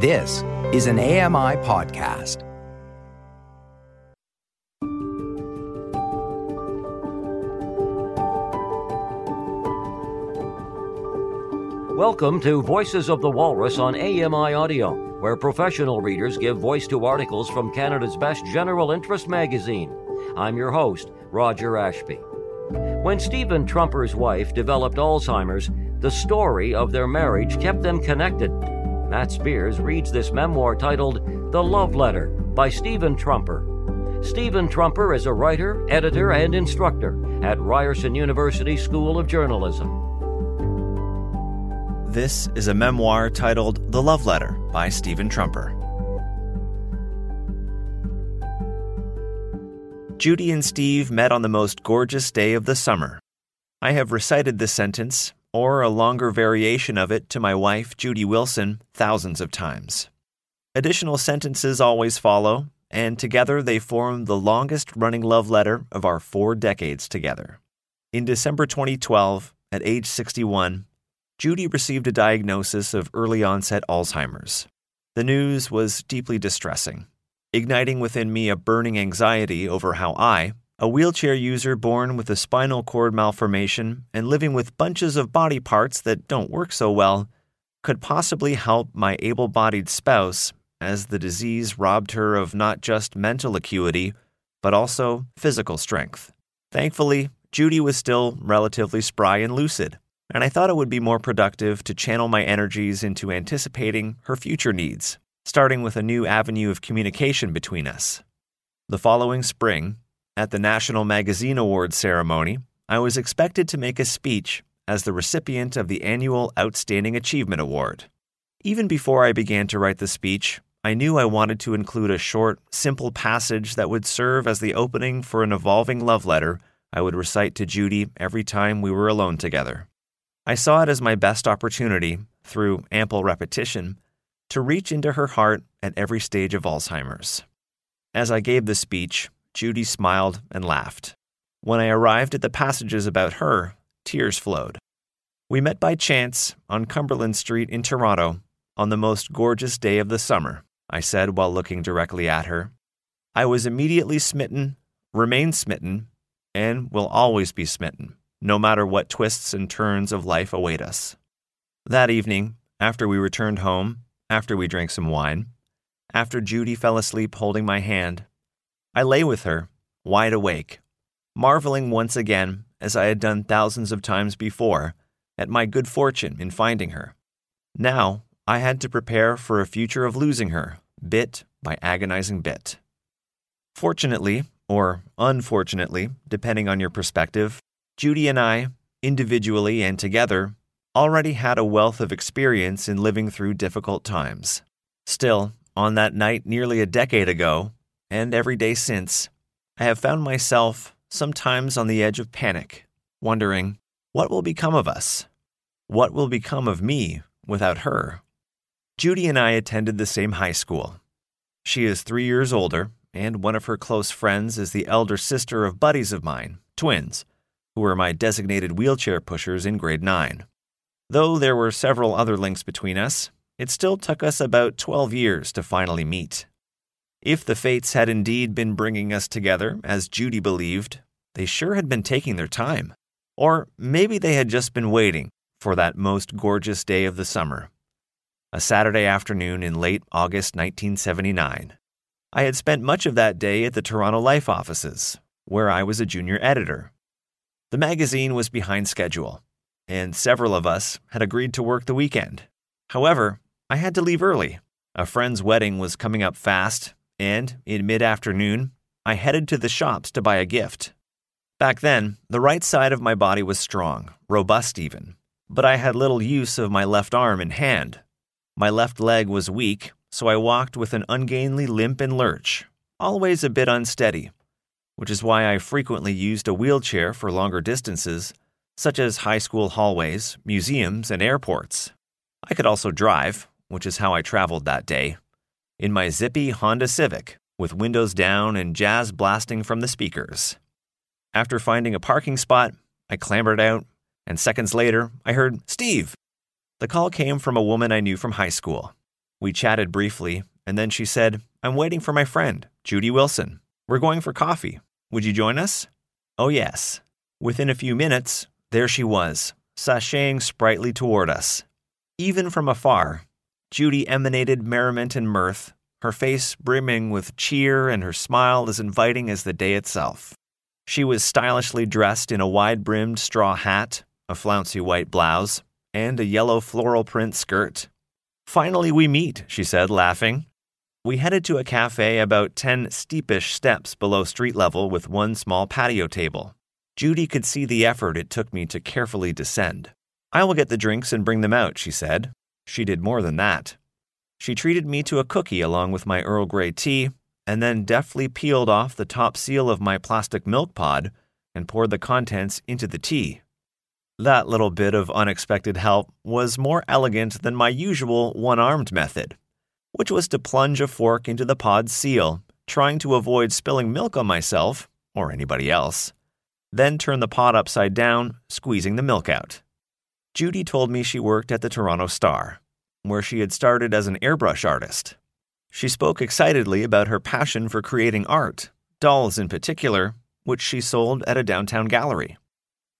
This is an AMI podcast. Welcome to Voices of the Walrus on AMI Audio, where professional readers give voice to articles from Canada's best general interest magazine. I'm your host, Roger Ashby. When Stephen Trumper's wife developed Alzheimer's, the story of their marriage kept them connected. Matt Spears reads this memoir titled The Love Letter by Stephen Trumper. Stephen Trumper is a writer, editor, and instructor at Ryerson University School of Journalism. This is a memoir titled The Love Letter by Stephen Trumper. Judy and Steve met on the most gorgeous day of the summer. I have recited this sentence, or a longer variation of it, to my wife, Judy Wilson, thousands of times. Additional sentences always follow, and together they form the longest running love letter of our four decades together. In December 2012, at age 61, Judy received a diagnosis of early onset Alzheimer's. The news was deeply distressing, igniting within me a burning anxiety over how I, a wheelchair user born with a spinal cord malformation and living with bunches of body parts that don't work so well, could possibly help my able bodied spouse as the disease robbed her of not just mental acuity, but also physical strength. Thankfully, Judy was still relatively spry and lucid and I thought it would be more productive to channel my energies into anticipating her future needs, starting with a new avenue of communication between us. The following spring, at the National Magazine Awards ceremony, I was expected to make a speech as the recipient of the annual Outstanding Achievement Award. Even before I began to write the speech, I knew I wanted to include a short, simple passage that would serve as the opening for an evolving love letter I would recite to Judy every time we were alone together. I saw it as my best opportunity, through ample repetition, to reach into her heart at every stage of Alzheimer's. As I gave the speech, Judy smiled and laughed. When I arrived at the passages about her, tears flowed. We met by chance on Cumberland Street in Toronto on the most gorgeous day of the summer, I said while looking directly at her. I was immediately smitten, remain smitten, and will always be smitten no matter what twists and turns of life await us. That evening, after we returned home, after we drank some wine, after Judy fell asleep holding my hand, I lay with her, wide awake, marveling once again, as I had done thousands of times before, at my good fortune in finding her. Now I had to prepare for a future of losing her, bit by agonizing bit. Fortunately, or unfortunately, depending on your perspective, Judy and I, individually and together, already had a wealth of experience in living through difficult times. Still, on that night nearly a decade ago, and every day since, I have found myself sometimes on the edge of panic, wondering, what will become of us? What will become of me without her? Judy and I attended the same high school. She is three years older, and one of her close friends is the elder sister of buddies of mine, twins who were my designated wheelchair pushers in grade 9. Though there were several other links between us, it still took us about 12 years to finally meet. If the fates had indeed been bringing us together, as Judy believed, they sure had been taking their time. Or maybe they had just been waiting for that most gorgeous day of the summer. A Saturday afternoon in late August 1979. I had spent much of that day at the Toronto Life offices, where I was a junior editor. The magazine was behind schedule, and several of us had agreed to work the weekend. However, I had to leave early. A friend's wedding was coming up fast, and in mid afternoon, I headed to the shops to buy a gift. Back then, the right side of my body was strong, robust even, but I had little use of my left arm and hand. My left leg was weak, so I walked with an ungainly limp and lurch, always a bit unsteady which is why I frequently used a wheelchair for longer distances, such as high school hallways, museums, and airports. I could also drive, which is how I traveled that day, in my zippy Honda Civic, with windows down and jazz blasting from the speakers. After finding a parking spot, I clambered out, and seconds later, I heard, Steve! The call came from a woman I knew from high school. We chatted briefly, and then she said, I'm waiting for my friend, Judy Wilson. We're going for coffee. Would you join us? Oh, yes. Within a few minutes, there she was, sashaying sprightly toward us. Even from afar, Judy emanated merriment and mirth, her face brimming with cheer and her smile as inviting as the day itself. She was stylishly dressed in a wide brimmed straw hat, a flouncy white blouse, and a yellow floral print skirt. Finally, we meet, she said, laughing. We headed to a cafe about 10 steepish steps below street level with one small patio table. Judy could see the effort it took me to carefully descend. I will get the drinks and bring them out, she said. She did more than that. She treated me to a cookie along with my Earl Grey tea, and then deftly peeled off the top seal of my plastic milk pod and poured the contents into the tea. That little bit of unexpected help was more elegant than my usual one armed method, which was to plunge a fork into the pod's seal, trying to avoid spilling milk on myself or anybody else, then turn the pod upside down, squeezing the milk out. Judy told me she worked at the Toronto Star, where she had started as an airbrush artist. She spoke excitedly about her passion for creating art, dolls in particular, which she sold at a downtown gallery.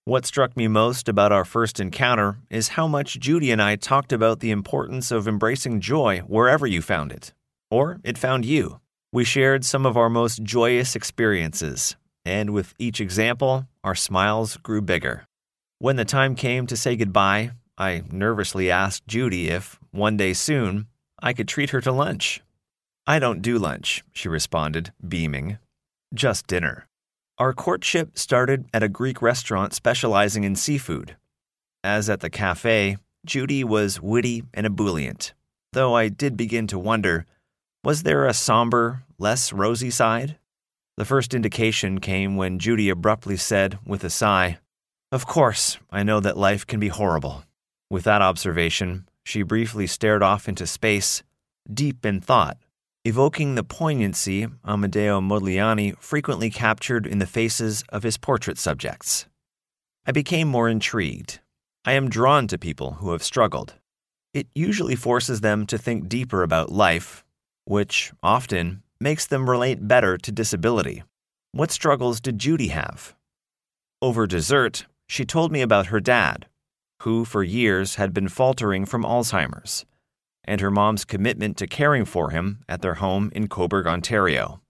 What struck me most about our first encounter is how much Judy and I talked about the importance of embracing joy wherever you found it, or it found you. We shared some of our most joyous experiences, and with each example, our smiles grew bigger. When the time came to say goodbye, I nervously asked Judy if, one day soon, I could treat her to lunch. I don't do lunch, she responded, beaming. Just dinner. Our courtship started at a Greek restaurant specializing in seafood. As at the cafe, Judy was witty and ebullient, though I did begin to wonder was there a somber, less rosy side? The first indication came when Judy abruptly said, with a sigh, Of course, I know that life can be horrible. With that observation, she briefly stared off into space, deep in thought evoking the poignancy Amedeo Modigliani frequently captured in the faces of his portrait subjects. I became more intrigued. I am drawn to people who have struggled. It usually forces them to think deeper about life, which often makes them relate better to disability. What struggles did Judy have? Over dessert, she told me about her dad, who for years had been faltering from Alzheimer's and her mom's commitment to caring for him at their home in Cobourg, Ontario.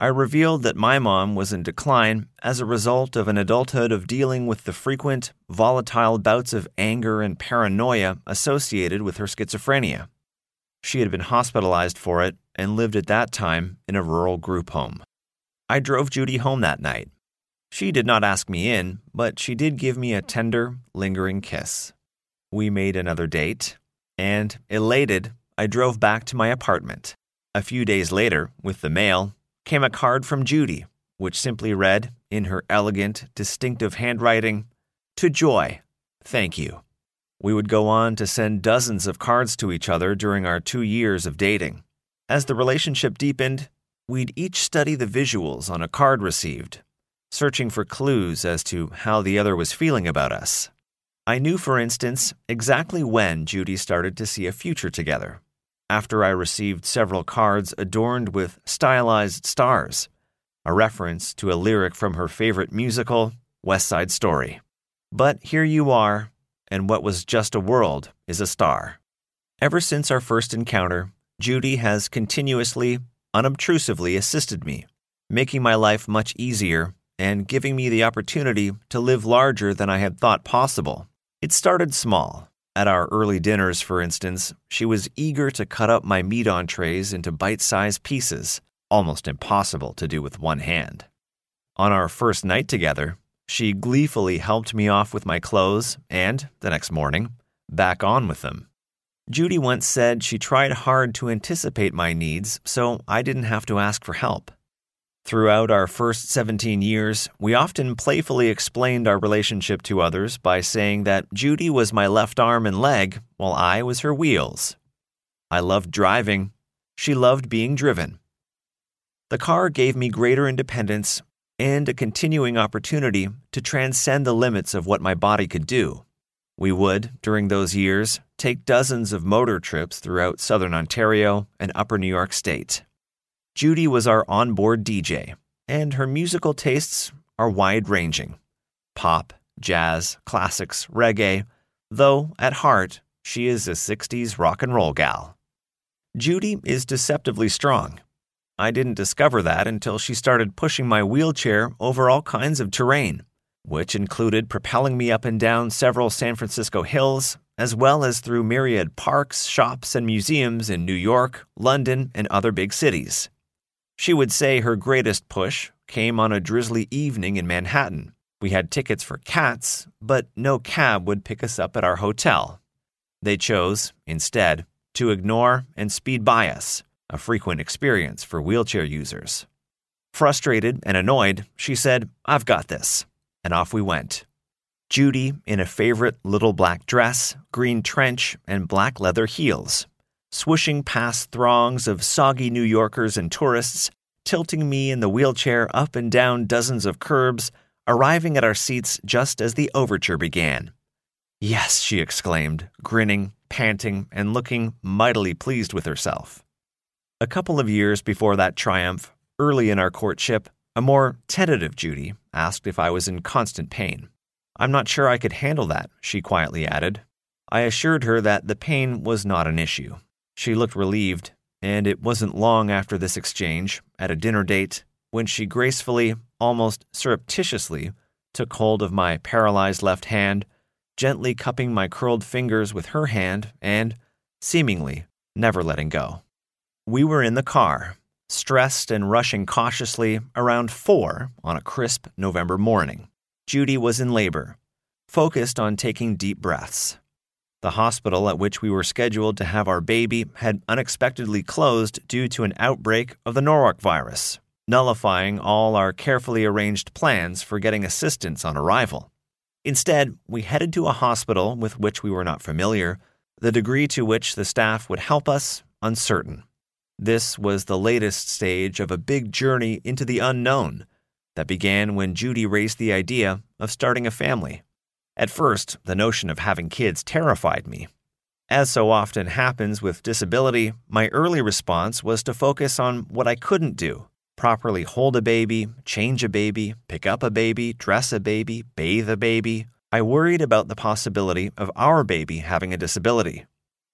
I revealed that my mom was in decline as a result of an adulthood of dealing with the frequent, volatile bouts of anger and paranoia associated with her schizophrenia. She had been hospitalized for it and lived at that time in a rural group home. I drove Judy home that night. She did not ask me in, but she did give me a tender, lingering kiss. We made another date, and, elated, I drove back to my apartment. A few days later, with the mail, came a card from Judy, which simply read, in her elegant, distinctive handwriting, To Joy, thank you. We would go on to send dozens of cards to each other during our two years of dating. As the relationship deepened, we'd each study the visuals on a card received, searching for clues as to how the other was feeling about us. I knew, for instance, exactly when Judy started to see a future together. After I received several cards adorned with stylized stars, a reference to a lyric from her favorite musical, West Side Story. But here you are, and what was just a world is a star. Ever since our first encounter, Judy has continuously, unobtrusively assisted me, making my life much easier and giving me the opportunity to live larger than I had thought possible. It started small. At our early dinners, for instance, she was eager to cut up my meat entrees into bite sized pieces, almost impossible to do with one hand. On our first night together, she gleefully helped me off with my clothes and, the next morning, back on with them. Judy once said she tried hard to anticipate my needs so I didn't have to ask for help. Throughout our first 17 years, we often playfully explained our relationship to others by saying that Judy was my left arm and leg while I was her wheels. I loved driving. She loved being driven. The car gave me greater independence and a continuing opportunity to transcend the limits of what my body could do. We would, during those years, take dozens of motor trips throughout southern Ontario and upper New York State. Judy was our onboard DJ, and her musical tastes are wide ranging pop, jazz, classics, reggae, though at heart, she is a 60s rock and roll gal. Judy is deceptively strong. I didn't discover that until she started pushing my wheelchair over all kinds of terrain which included propelling me up and down several San Francisco hills, as well as through myriad parks, shops, and museums in New York, London, and other big cities. She would say her greatest push came on a drizzly evening in Manhattan. We had tickets for cats, but no cab would pick us up at our hotel. They chose, instead, to ignore and speed by us, a frequent experience for wheelchair users. Frustrated and annoyed, she said, I've got this and off we went. Judy in a favorite little black dress, green trench, and black leather heels, swishing past throngs of soggy New Yorkers and tourists, tilting me in the wheelchair up and down dozens of curbs, arriving at our seats just as the overture began. Yes, she exclaimed, grinning, panting, and looking mightily pleased with herself. A couple of years before that triumph, early in our courtship, a more tentative Judy asked if I was in constant pain. I'm not sure I could handle that, she quietly added. I assured her that the pain was not an issue. She looked relieved, and it wasn't long after this exchange, at a dinner date, when she gracefully, almost surreptitiously, took hold of my paralyzed left hand, gently cupping my curled fingers with her hand and, seemingly, never letting go. We were in the car, stressed and rushing cautiously around four on a crisp November morning. Judy was in labor, focused on taking deep breaths. The hospital at which we were scheduled to have our baby had unexpectedly closed due to an outbreak of the Norwalk virus, nullifying all our carefully arranged plans for getting assistance on arrival. Instead, we headed to a hospital with which we were not familiar, the degree to which the staff would help us uncertain. This was the latest stage of a big journey into the unknown that began when Judy raised the idea of starting a family. At first, the notion of having kids terrified me. As so often happens with disability, my early response was to focus on what I couldn't do properly hold a baby, change a baby, pick up a baby, dress a baby, bathe a baby. I worried about the possibility of our baby having a disability.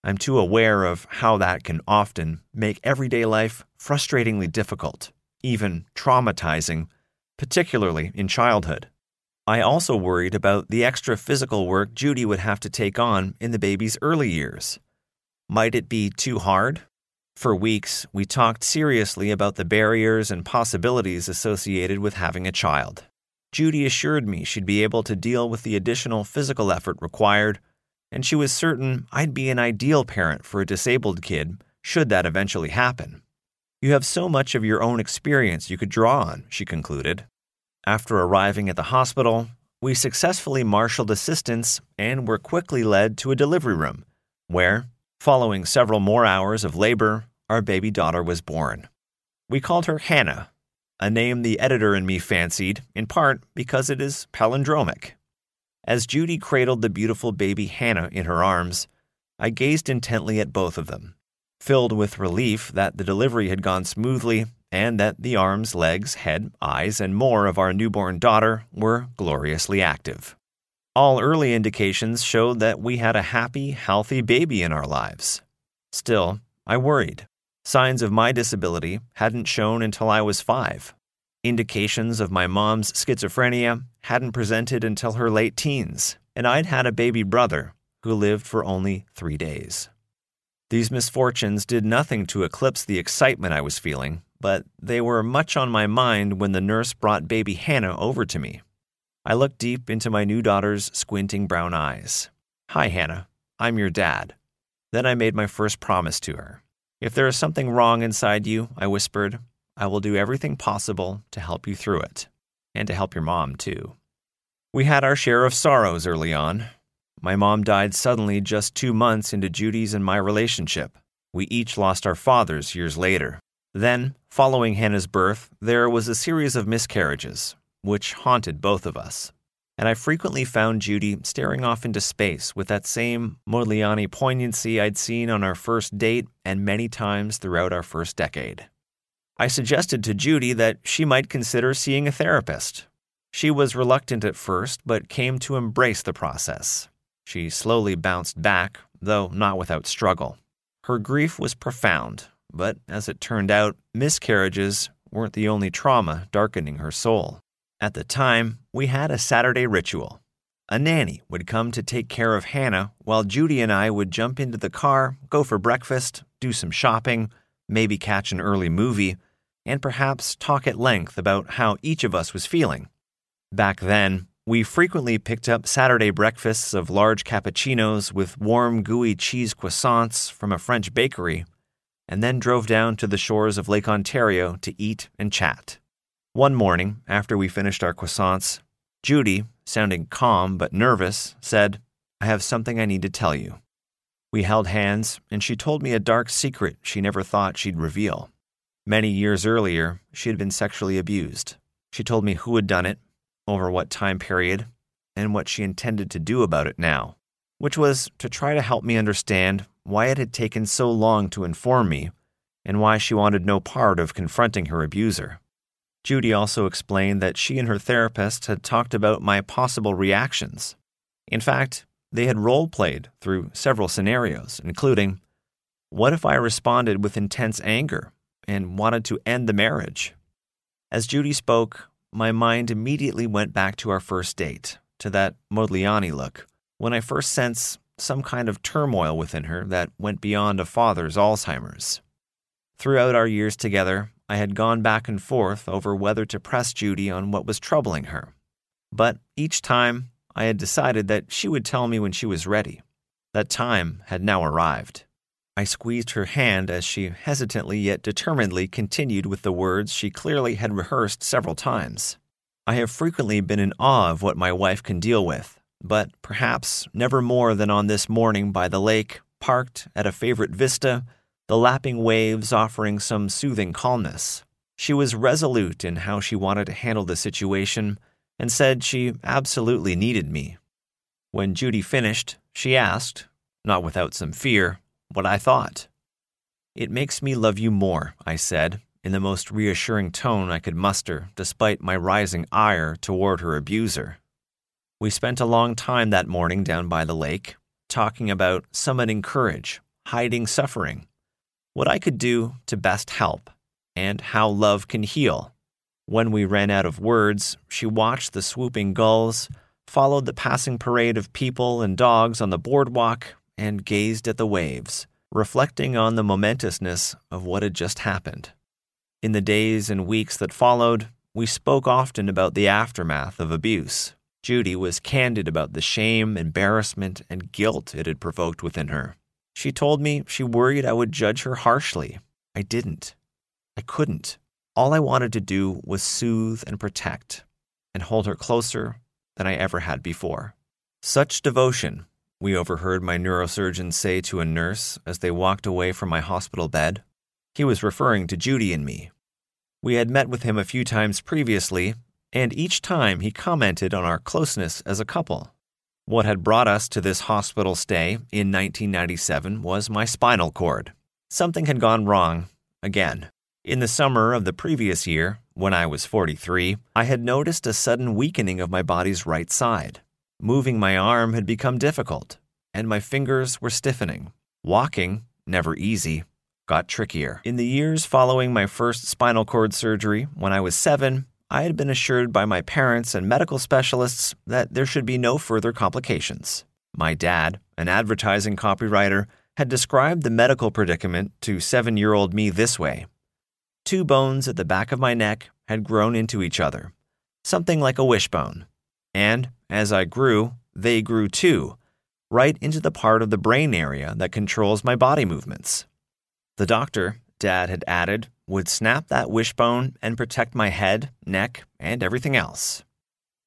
I'm too aware of how that can often make everyday life frustratingly difficult, even traumatizing, particularly in childhood. I also worried about the extra physical work Judy would have to take on in the baby's early years. Might it be too hard? For weeks, we talked seriously about the barriers and possibilities associated with having a child. Judy assured me she'd be able to deal with the additional physical effort required and she was certain I'd be an ideal parent for a disabled kid should that eventually happen. You have so much of your own experience you could draw on, she concluded. After arriving at the hospital, we successfully marshaled assistance and were quickly led to a delivery room, where, following several more hours of labor, our baby daughter was born. We called her Hannah, a name the editor and me fancied, in part because it is palindromic. As Judy cradled the beautiful baby Hannah in her arms, I gazed intently at both of them, filled with relief that the delivery had gone smoothly and that the arms, legs, head, eyes, and more of our newborn daughter were gloriously active. All early indications showed that we had a happy, healthy baby in our lives. Still, I worried. Signs of my disability hadn't shown until I was five. Indications of my mom's schizophrenia hadn't presented until her late teens, and I'd had a baby brother who lived for only three days. These misfortunes did nothing to eclipse the excitement I was feeling, but they were much on my mind when the nurse brought baby Hannah over to me. I looked deep into my new daughter's squinting brown eyes. Hi, Hannah. I'm your dad. Then I made my first promise to her. If there is something wrong inside you, I whispered, I will do everything possible to help you through it and to help your mom, too. We had our share of sorrows early on. My mom died suddenly just two months into Judy's and my relationship. We each lost our fathers years later. Then, following Hannah's birth, there was a series of miscarriages, which haunted both of us. and I frequently found Judy staring off into space with that same Modigliani poignancy I'd seen on our first date and many times throughout our first decade. I suggested to Judy that she might consider seeing a therapist. She was reluctant at first, but came to embrace the process. She slowly bounced back, though not without struggle. Her grief was profound, but as it turned out, miscarriages weren't the only trauma darkening her soul. At the time, we had a Saturday ritual. A nanny would come to take care of Hannah while Judy and I would jump into the car, go for breakfast, do some shopping, maybe catch an early movie, and perhaps talk at length about how each of us was feeling. Back then, we frequently picked up Saturday breakfasts of large cappuccinos with warm, gooey cheese croissants from a French bakery, and then drove down to the shores of Lake Ontario to eat and chat. One morning, after we finished our croissants, Judy, sounding calm but nervous, said, I have something I need to tell you. We held hands, and she told me a dark secret she never thought she'd reveal. Many years earlier, she had been sexually abused. She told me who had done it, over what time period, and what she intended to do about it now, which was to try to help me understand why it had taken so long to inform me and why she wanted no part of confronting her abuser. Judy also explained that she and her therapist had talked about my possible reactions. In fact, they had role played through several scenarios, including what if I responded with intense anger and wanted to end the marriage? As Judy spoke, my mind immediately went back to our first date, to that Modigliani look, when I first sensed some kind of turmoil within her that went beyond a father's Alzheimer's. Throughout our years together, I had gone back and forth over whether to press Judy on what was troubling her. But each time, I had decided that she would tell me when she was ready. That time had now arrived. I squeezed her hand as she hesitantly yet determinedly continued with the words she clearly had rehearsed several times. I have frequently been in awe of what my wife can deal with, but perhaps never more than on this morning by the lake, parked at a favorite vista the lapping waves offering some soothing calmness. She was resolute in how she wanted to handle the situation and said she absolutely needed me. When Judy finished, she asked, not without some fear, what I thought. It makes me love you more, I said, in the most reassuring tone I could muster, despite my rising ire toward her abuser. We spent a long time that morning down by the lake, talking about summoning courage, hiding suffering, what I could do to best help, and how love can heal. When we ran out of words, she watched the swooping gulls, followed the passing parade of people and dogs on the boardwalk, and gazed at the waves, reflecting on the momentousness of what had just happened. In the days and weeks that followed, we spoke often about the aftermath of abuse. Judy was candid about the shame, embarrassment, and guilt it had provoked within her. She told me she worried I would judge her harshly. I didn't. I couldn't. All I wanted to do was soothe and protect, and hold her closer than I ever had before. Such devotion, we overheard my neurosurgeon say to a nurse as they walked away from my hospital bed. He was referring to Judy and me. We had met with him a few times previously, and each time he commented on our closeness as a couple. What had brought us to this hospital stay in 1997 was my spinal cord. Something had gone wrong again. In the summer of the previous year, when I was 43, I had noticed a sudden weakening of my body's right side. Moving my arm had become difficult, and my fingers were stiffening. Walking, never easy, got trickier. In the years following my first spinal cord surgery, when I was seven, I had been assured by my parents and medical specialists that there should be no further complications. My dad, an advertising copywriter, had described the medical predicament to seven year old me this way Two bones at the back of my neck had grown into each other, something like a wishbone. And as I grew, they grew too, right into the part of the brain area that controls my body movements. The doctor, Dad had added, would snap that wishbone and protect my head, neck, and everything else.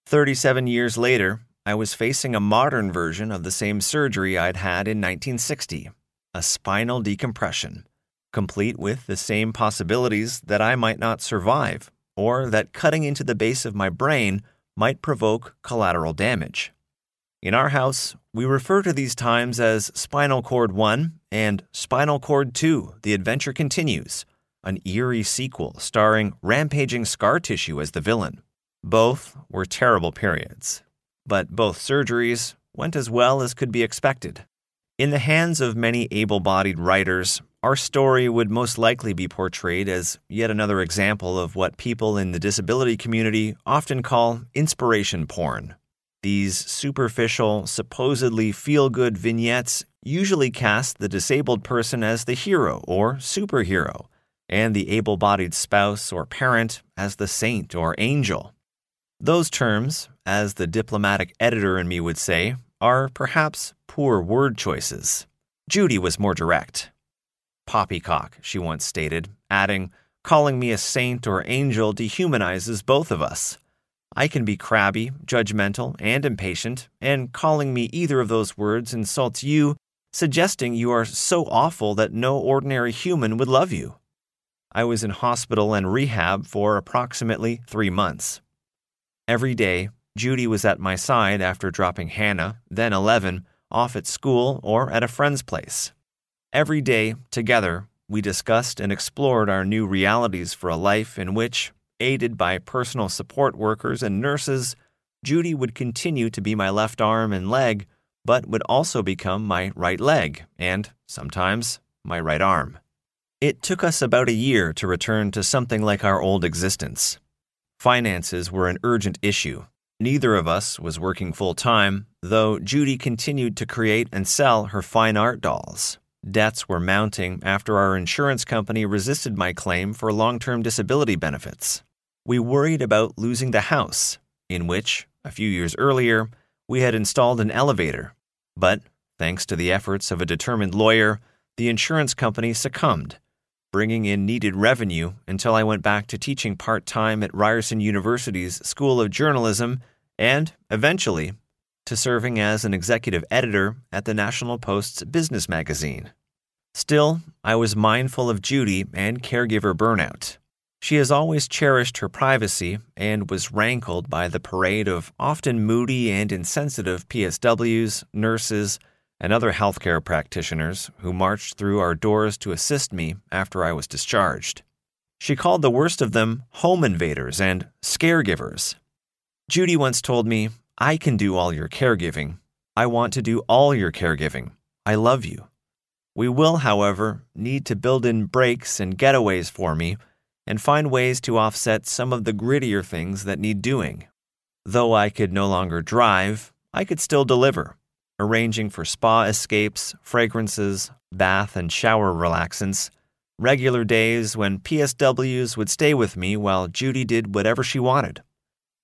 37 years later, I was facing a modern version of the same surgery I'd had in 1960 a spinal decompression, complete with the same possibilities that I might not survive, or that cutting into the base of my brain might provoke collateral damage. In our house, we refer to these times as Spinal Cord 1 and Spinal Cord 2 The Adventure Continues, an eerie sequel starring rampaging scar tissue as the villain. Both were terrible periods, but both surgeries went as well as could be expected. In the hands of many able bodied writers, our story would most likely be portrayed as yet another example of what people in the disability community often call inspiration porn. These superficial, supposedly feel good vignettes usually cast the disabled person as the hero or superhero, and the able bodied spouse or parent as the saint or angel. Those terms, as the diplomatic editor in me would say, are perhaps poor word choices. Judy was more direct. Poppycock, she once stated, adding, Calling me a saint or angel dehumanizes both of us. I can be crabby, judgmental, and impatient, and calling me either of those words insults you, suggesting you are so awful that no ordinary human would love you. I was in hospital and rehab for approximately three months. Every day, Judy was at my side after dropping Hannah, then 11, off at school or at a friend's place. Every day, together, we discussed and explored our new realities for a life in which, aided by personal support workers and nurses, Judy would continue to be my left arm and leg, but would also become my right leg and, sometimes, my right arm. It took us about a year to return to something like our old existence. Finances were an urgent issue. Neither of us was working full time, though Judy continued to create and sell her fine art dolls. Debts were mounting after our insurance company resisted my claim for long term disability benefits. We worried about losing the house, in which, a few years earlier, we had installed an elevator. But, thanks to the efforts of a determined lawyer, the insurance company succumbed bringing in needed revenue until I went back to teaching part time at Ryerson University's School of Journalism and, eventually, to serving as an executive editor at the National Post's business magazine. Still, I was mindful of Judy and caregiver burnout. She has always cherished her privacy and was rankled by the parade of often moody and insensitive PSWs, nurses, and other healthcare practitioners who marched through our doors to assist me after I was discharged. She called the worst of them home invaders and scaregivers. Judy once told me, I can do all your caregiving. I want to do all your caregiving. I love you. We will, however, need to build in breaks and getaways for me and find ways to offset some of the grittier things that need doing. Though I could no longer drive, I could still deliver arranging for spa escapes, fragrances, bath and shower relaxants, regular days when PSWs would stay with me while Judy did whatever she wanted.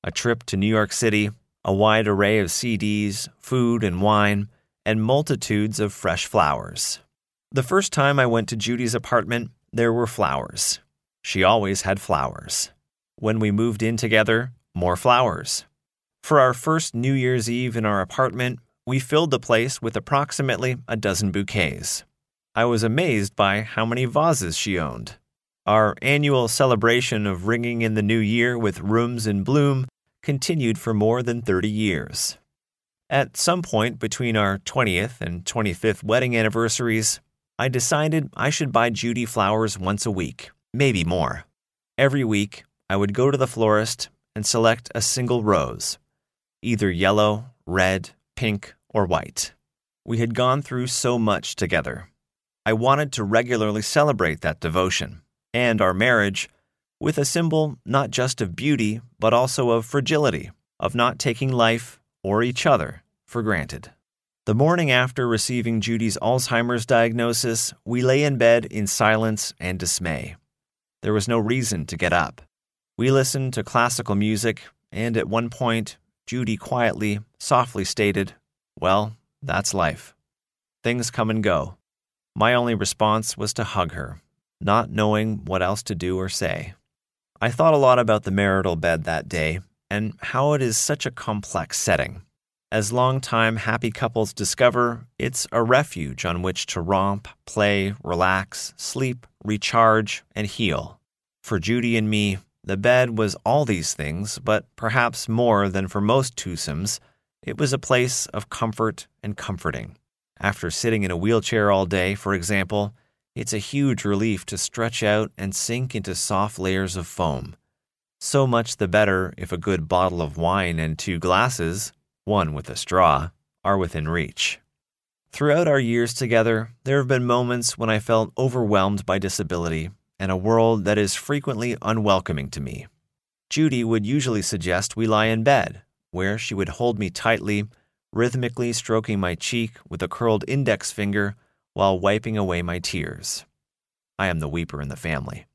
A trip to New York City, a wide array of CDs, food and wine, and multitudes of fresh flowers. The first time I went to Judy's apartment, there were flowers. She always had flowers. When we moved in together, more flowers. For our first New Year's Eve in our apartment, we filled the place with approximately a dozen bouquets. I was amazed by how many vases she owned. Our annual celebration of ringing in the new year with rooms in bloom continued for more than 30 years. At some point between our 20th and 25th wedding anniversaries, I decided I should buy Judy flowers once a week, maybe more. Every week, I would go to the florist and select a single rose, either yellow, red, pink, or white. We had gone through so much together. I wanted to regularly celebrate that devotion and our marriage with a symbol not just of beauty, but also of fragility, of not taking life or each other for granted. The morning after receiving Judy's Alzheimer's diagnosis, we lay in bed in silence and dismay. There was no reason to get up. We listened to classical music, and at one point, Judy quietly, softly stated, Well, that's life. Things come and go. My only response was to hug her, not knowing what else to do or say. I thought a lot about the marital bed that day and how it is such a complex setting. As long-time happy couples discover, it's a refuge on which to romp, play, relax, sleep, recharge, and heal. For Judy and me, The bed was all these things, but perhaps more than for most twosomes, it was a place of comfort and comforting. After sitting in a wheelchair all day, for example, it's a huge relief to stretch out and sink into soft layers of foam. So much the better if a good bottle of wine and two glasses, one with a straw, are within reach. Throughout our years together, there have been moments when I felt overwhelmed by disability and a world that is frequently unwelcoming to me. Judy would usually suggest we lie in bed, where she would hold me tightly, rhythmically stroking my cheek with a curled index finger while wiping away my tears. I am the weeper in the family.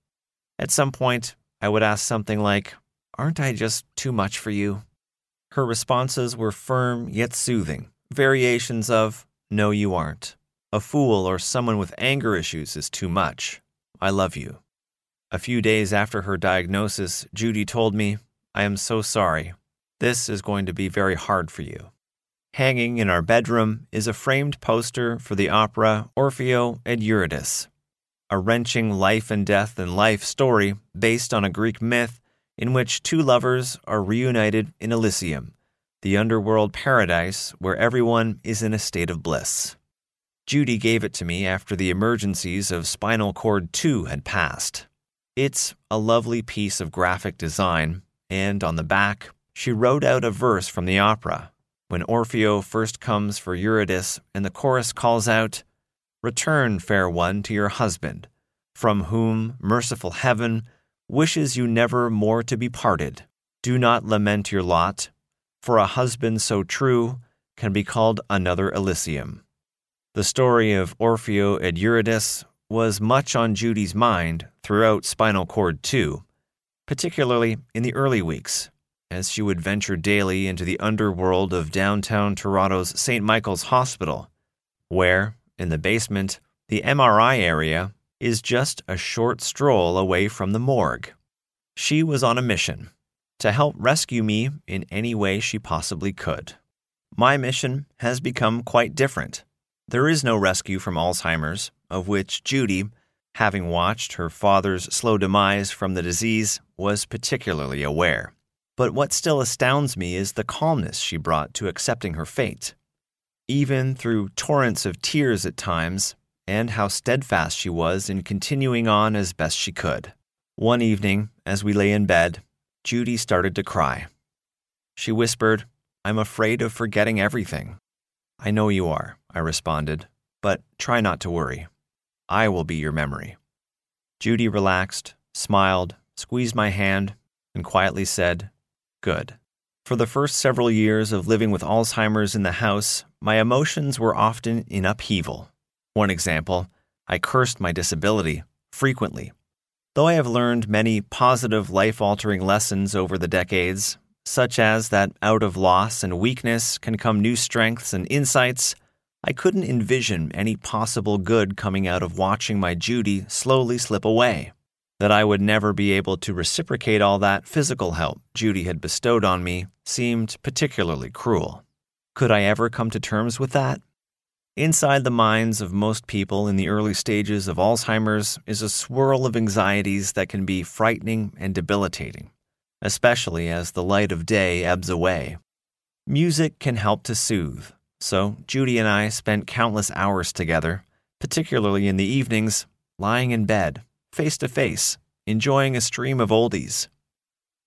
At some point, I would ask something like, Aren't I just too much for you? Her responses were firm yet soothing, variations of, No, you aren't. A fool or someone with anger issues is too much. I love you. A few days after her diagnosis, Judy told me, I am so sorry. This is going to be very hard for you. Hanging in our bedroom is a framed poster for the opera Orfeo and Eurydice, a wrenching life and death and life story based on a Greek myth in which two lovers are reunited in Elysium, the underworld paradise where everyone is in a state of bliss. Judy gave it to me after the emergencies of Spinal Cord 2 had passed. It's a lovely piece of graphic design, and on the back, she wrote out a verse from the opera when Orfeo first comes for Eurydice and the chorus calls out, Return, fair one, to your husband, from whom merciful heaven wishes you never more to be parted. Do not lament your lot, for a husband so true can be called another Elysium. The story of Orfeo and Eurydice was much on Judy's mind throughout Spinal Cord 2, particularly in the early weeks, as she would venture daily into the underworld of downtown Toronto's St. Michael's Hospital, where, in the basement, the MRI area is just a short stroll away from the morgue. She was on a mission to help rescue me in any way she possibly could. My mission has become quite different. There is no rescue from Alzheimer's, of which Judy, having watched her father's slow demise from the disease, was particularly aware. But what still astounds me is the calmness she brought to accepting her fate. Even through torrents of tears at times, and how steadfast she was in continuing on as best she could. One evening, as we lay in bed, Judy started to cry. She whispered, I'm afraid of forgetting everything. I know you are, I responded, but try not to worry. I will be your memory. Judy relaxed, smiled, squeezed my hand, and quietly said, Good. For the first several years of living with Alzheimer's in the house, my emotions were often in upheaval. One example, I cursed my disability frequently Though I have learned many positive life altering lessons over the decades, such as that out of loss and weakness can come new strengths and insights, I couldn't envision any possible good coming out of watching my Judy slowly slip away. That I would never be able to reciprocate all that physical help Judy had bestowed on me seemed particularly cruel. Could I ever come to terms with that? Inside the minds of most people in the early stages of Alzheimer's is a swirl of anxieties that can be frightening and debilitating, especially as the light of day ebbs away. Music can help to soothe, so Judy and I spent countless hours together, particularly in the evenings, lying in bed, face to face, enjoying a stream of oldies.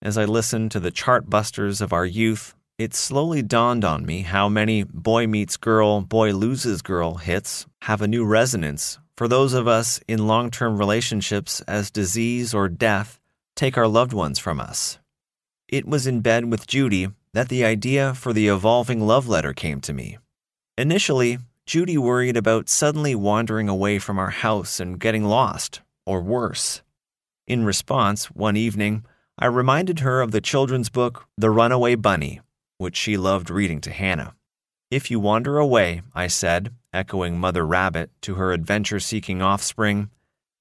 As I listened to the chart busters of our youth it slowly dawned on me how many boy meets girl, boy loses girl hits have a new resonance for those of us in long term relationships as disease or death take our loved ones from us. It was in bed with Judy that the idea for the evolving love letter came to me. Initially, Judy worried about suddenly wandering away from our house and getting lost, or worse. In response, one evening, I reminded her of the children's book, The Runaway Bunny, which she loved reading to Hannah. If you wander away, I said, echoing Mother Rabbit to her adventure seeking offspring,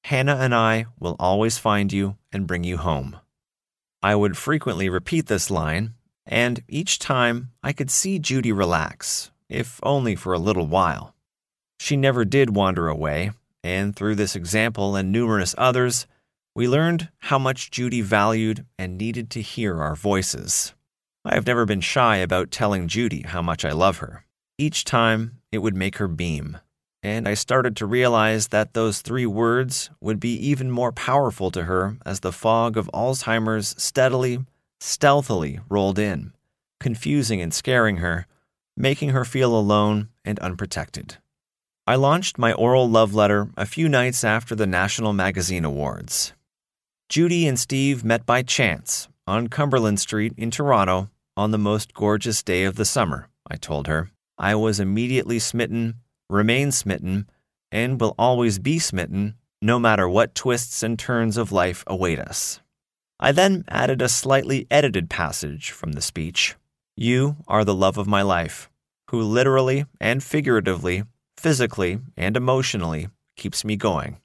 Hannah and I will always find you and bring you home. I would frequently repeat this line, and each time I could see Judy relax, if only for a little while. She never did wander away, and through this example and numerous others, We learned how much Judy valued and needed to hear our voices. I have never been shy about telling Judy how much I love her. Each time, it would make her beam. And I started to realize that those three words would be even more powerful to her as the fog of Alzheimer's steadily, stealthily rolled in, confusing and scaring her, making her feel alone and unprotected. I launched my oral love letter a few nights after the National Magazine Awards. Judy and Steve met by chance on Cumberland Street in Toronto on the most gorgeous day of the summer, I told her. I was immediately smitten, remain smitten, and will always be smitten no matter what twists and turns of life await us. I then added a slightly edited passage from the speech. You are the love of my life, who literally and figuratively, physically and emotionally keeps me going.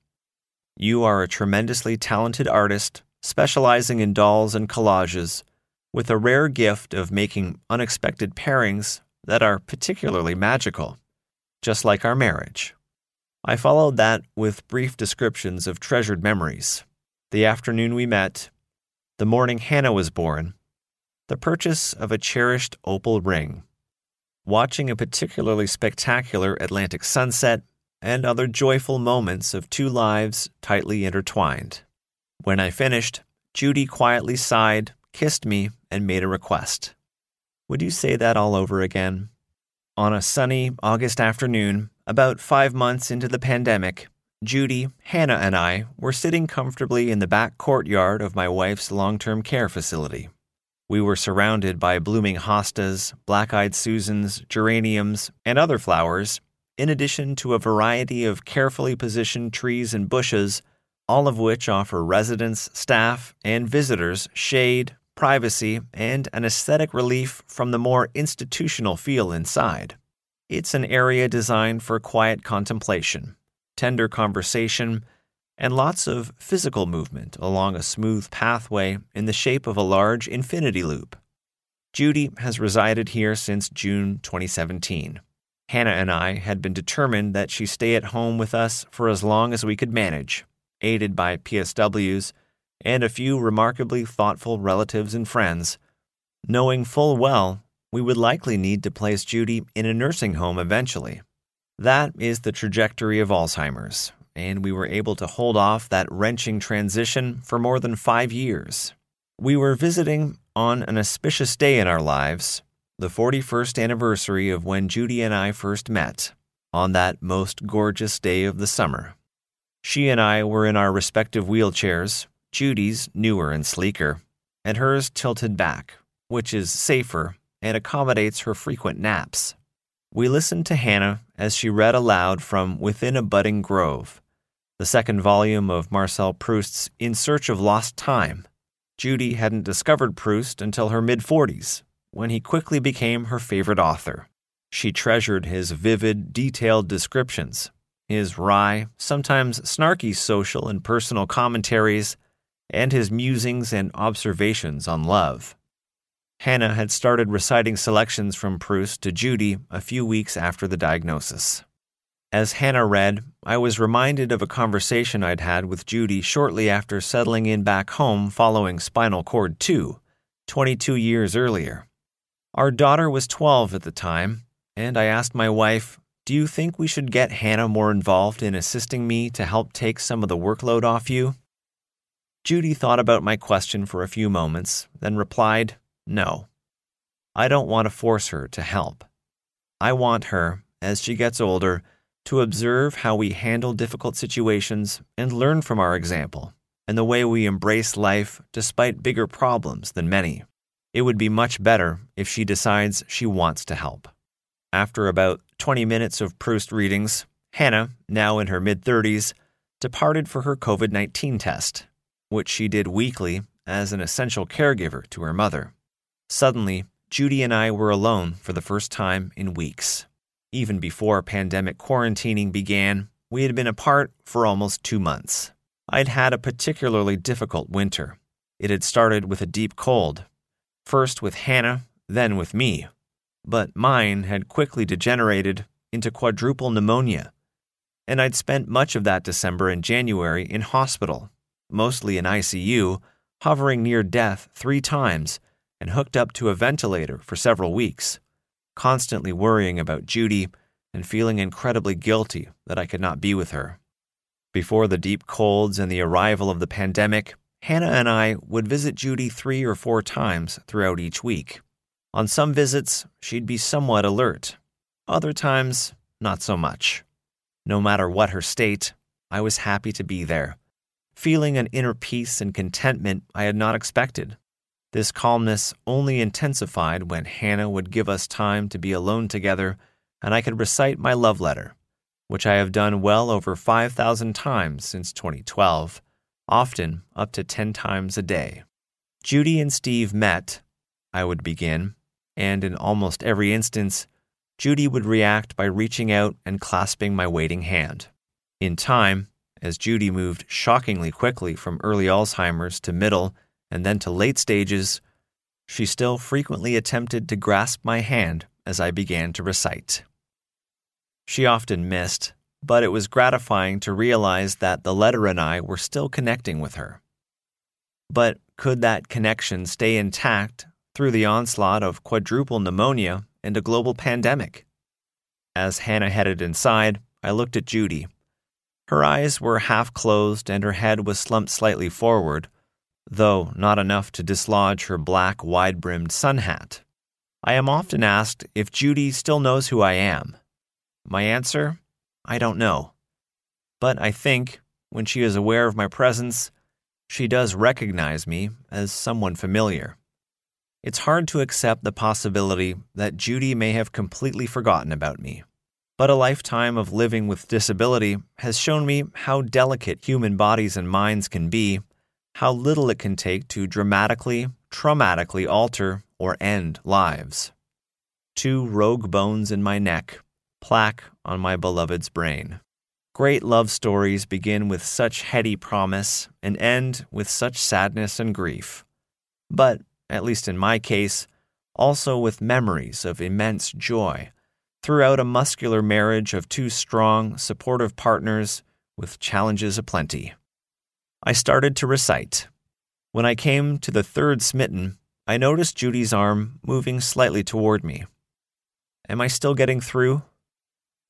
You are a tremendously talented artist, specializing in dolls and collages, with a rare gift of making unexpected pairings that are particularly magical, just like our marriage. I followed that with brief descriptions of treasured memories. The afternoon we met, the morning Hannah was born, the purchase of a cherished opal ring, watching a particularly spectacular Atlantic sunset, and other joyful moments of two lives tightly intertwined. When I finished, Judy quietly sighed, kissed me, and made a request. Would you say that all over again? On a sunny August afternoon, about five months into the pandemic, Judy, Hannah, and I were sitting comfortably in the back courtyard of my wife's long term care facility. We were surrounded by blooming hostas, black eyed Susans, geraniums, and other flowers, in addition to a variety of carefully positioned trees and bushes, all of which offer residents, staff, and visitors shade, privacy, and an aesthetic relief from the more institutional feel inside. It's an area designed for quiet contemplation, tender conversation, and lots of physical movement along a smooth pathway in the shape of a large infinity loop. Judy has resided here since June 2017. Hannah and I had been determined that she stay at home with us for as long as we could manage, aided by PSWs and a few remarkably thoughtful relatives and friends, knowing full well we would likely need to place Judy in a nursing home eventually. That is the trajectory of Alzheimer's, and we were able to hold off that wrenching transition for more than five years. We were visiting on an auspicious day in our lives, the 41st anniversary of when Judy and I first met, on that most gorgeous day of the summer. She and I were in our respective wheelchairs, Judy's newer and sleeker, and hers tilted back, which is safer and accommodates her frequent naps. We listened to Hannah as she read aloud from Within a Budding Grove, the second volume of Marcel Proust's In Search of Lost Time. Judy hadn't discovered Proust until her mid 40s, when he quickly became her favorite author. She treasured his vivid, detailed descriptions, his wry, sometimes snarky social and personal commentaries, and his musings and observations on love. Hannah had started reciting selections from Proust to Judy a few weeks after the diagnosis. As Hannah read, I was reminded of a conversation I'd had with Judy shortly after settling in back home following Spinal Cord 2, 22 years earlier. Our daughter was 12 at the time, and I asked my wife, Do you think we should get Hannah more involved in assisting me to help take some of the workload off you? Judy thought about my question for a few moments, then replied, No. I don't want to force her to help. I want her, as she gets older, to observe how we handle difficult situations and learn from our example and the way we embrace life despite bigger problems than many. It would be much better if she decides she wants to help. After about 20 minutes of Proust readings, Hannah, now in her mid 30s, departed for her COVID 19 test which she did weekly as an essential caregiver to her mother. Suddenly, Judy and I were alone for the first time in weeks. Even before pandemic quarantining began, we had been apart for almost two months. I'd had a particularly difficult winter. It had started with a deep cold, first with Hannah, then with me. But mine had quickly degenerated into quadruple pneumonia, and I'd spent much of that December and January in hospital mostly in ICU, hovering near death three times, and hooked up to a ventilator for several weeks, constantly worrying about Judy and feeling incredibly guilty that I could not be with her. Before the deep colds and the arrival of the pandemic, Hannah and I would visit Judy three or four times throughout each week. On some visits, she'd be somewhat alert. Other times, not so much. No matter what her state, I was happy to be there, feeling an inner peace and contentment I had not expected. This calmness only intensified when Hannah would give us time to be alone together and I could recite my love letter, which I have done well over 5,000 times since 2012, often up to 10 times a day. Judy and Steve met, I would begin, and in almost every instance, Judy would react by reaching out and clasping my waiting hand. In time, as Judy moved shockingly quickly from early Alzheimer's to middle and then to late stages, she still frequently attempted to grasp my hand as I began to recite. She often missed, but it was gratifying to realize that the letter and I were still connecting with her. But could that connection stay intact through the onslaught of quadruple pneumonia and a global pandemic? As Hannah headed inside, I looked at Judy. Her eyes were half closed and her head was slumped slightly forward, though not enough to dislodge her black, wide brimmed sun hat. I am often asked if Judy still knows who I am. My answer I don't know. But I think, when she is aware of my presence, she does recognize me as someone familiar. It's hard to accept the possibility that Judy may have completely forgotten about me. But a lifetime of living with disability has shown me how delicate human bodies and minds can be, how little it can take to dramatically, traumatically alter or end lives. Two rogue bones in my neck plaque on my beloved's brain. Great love stories begin with such heady promise and end with such sadness and grief. But, at least in my case, also with memories of immense joy throughout a muscular marriage of two strong, supportive partners with challenges aplenty. I started to recite. When I came to the third smitten, I noticed Judy's arm moving slightly toward me. Am I still getting through?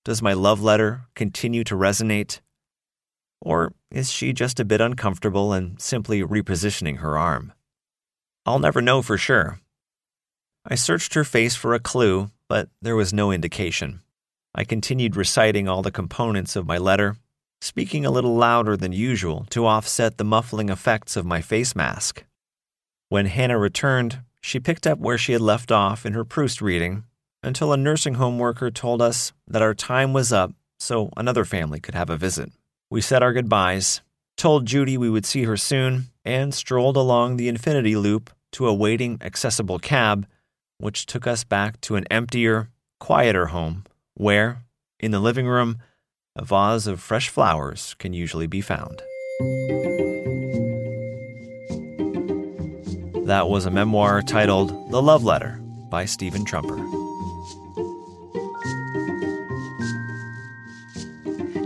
Does my love letter continue to resonate? Or is she just a bit uncomfortable and simply repositioning her arm? I'll never know for sure. I searched her face for a clue, but there was no indication. I continued reciting all the components of my letter, speaking a little louder than usual to offset the muffling effects of my face mask. When Hannah returned, she picked up where she had left off in her Proust reading until a nursing home worker told us that our time was up so another family could have a visit. We said our goodbyes, told Judy we would see her soon, and strolled along the infinity loop to a waiting accessible cab, which took us back to an emptier, quieter home where, in the living room, a vase of fresh flowers can usually be found. That was a memoir titled The Love Letter by Stephen Trumper.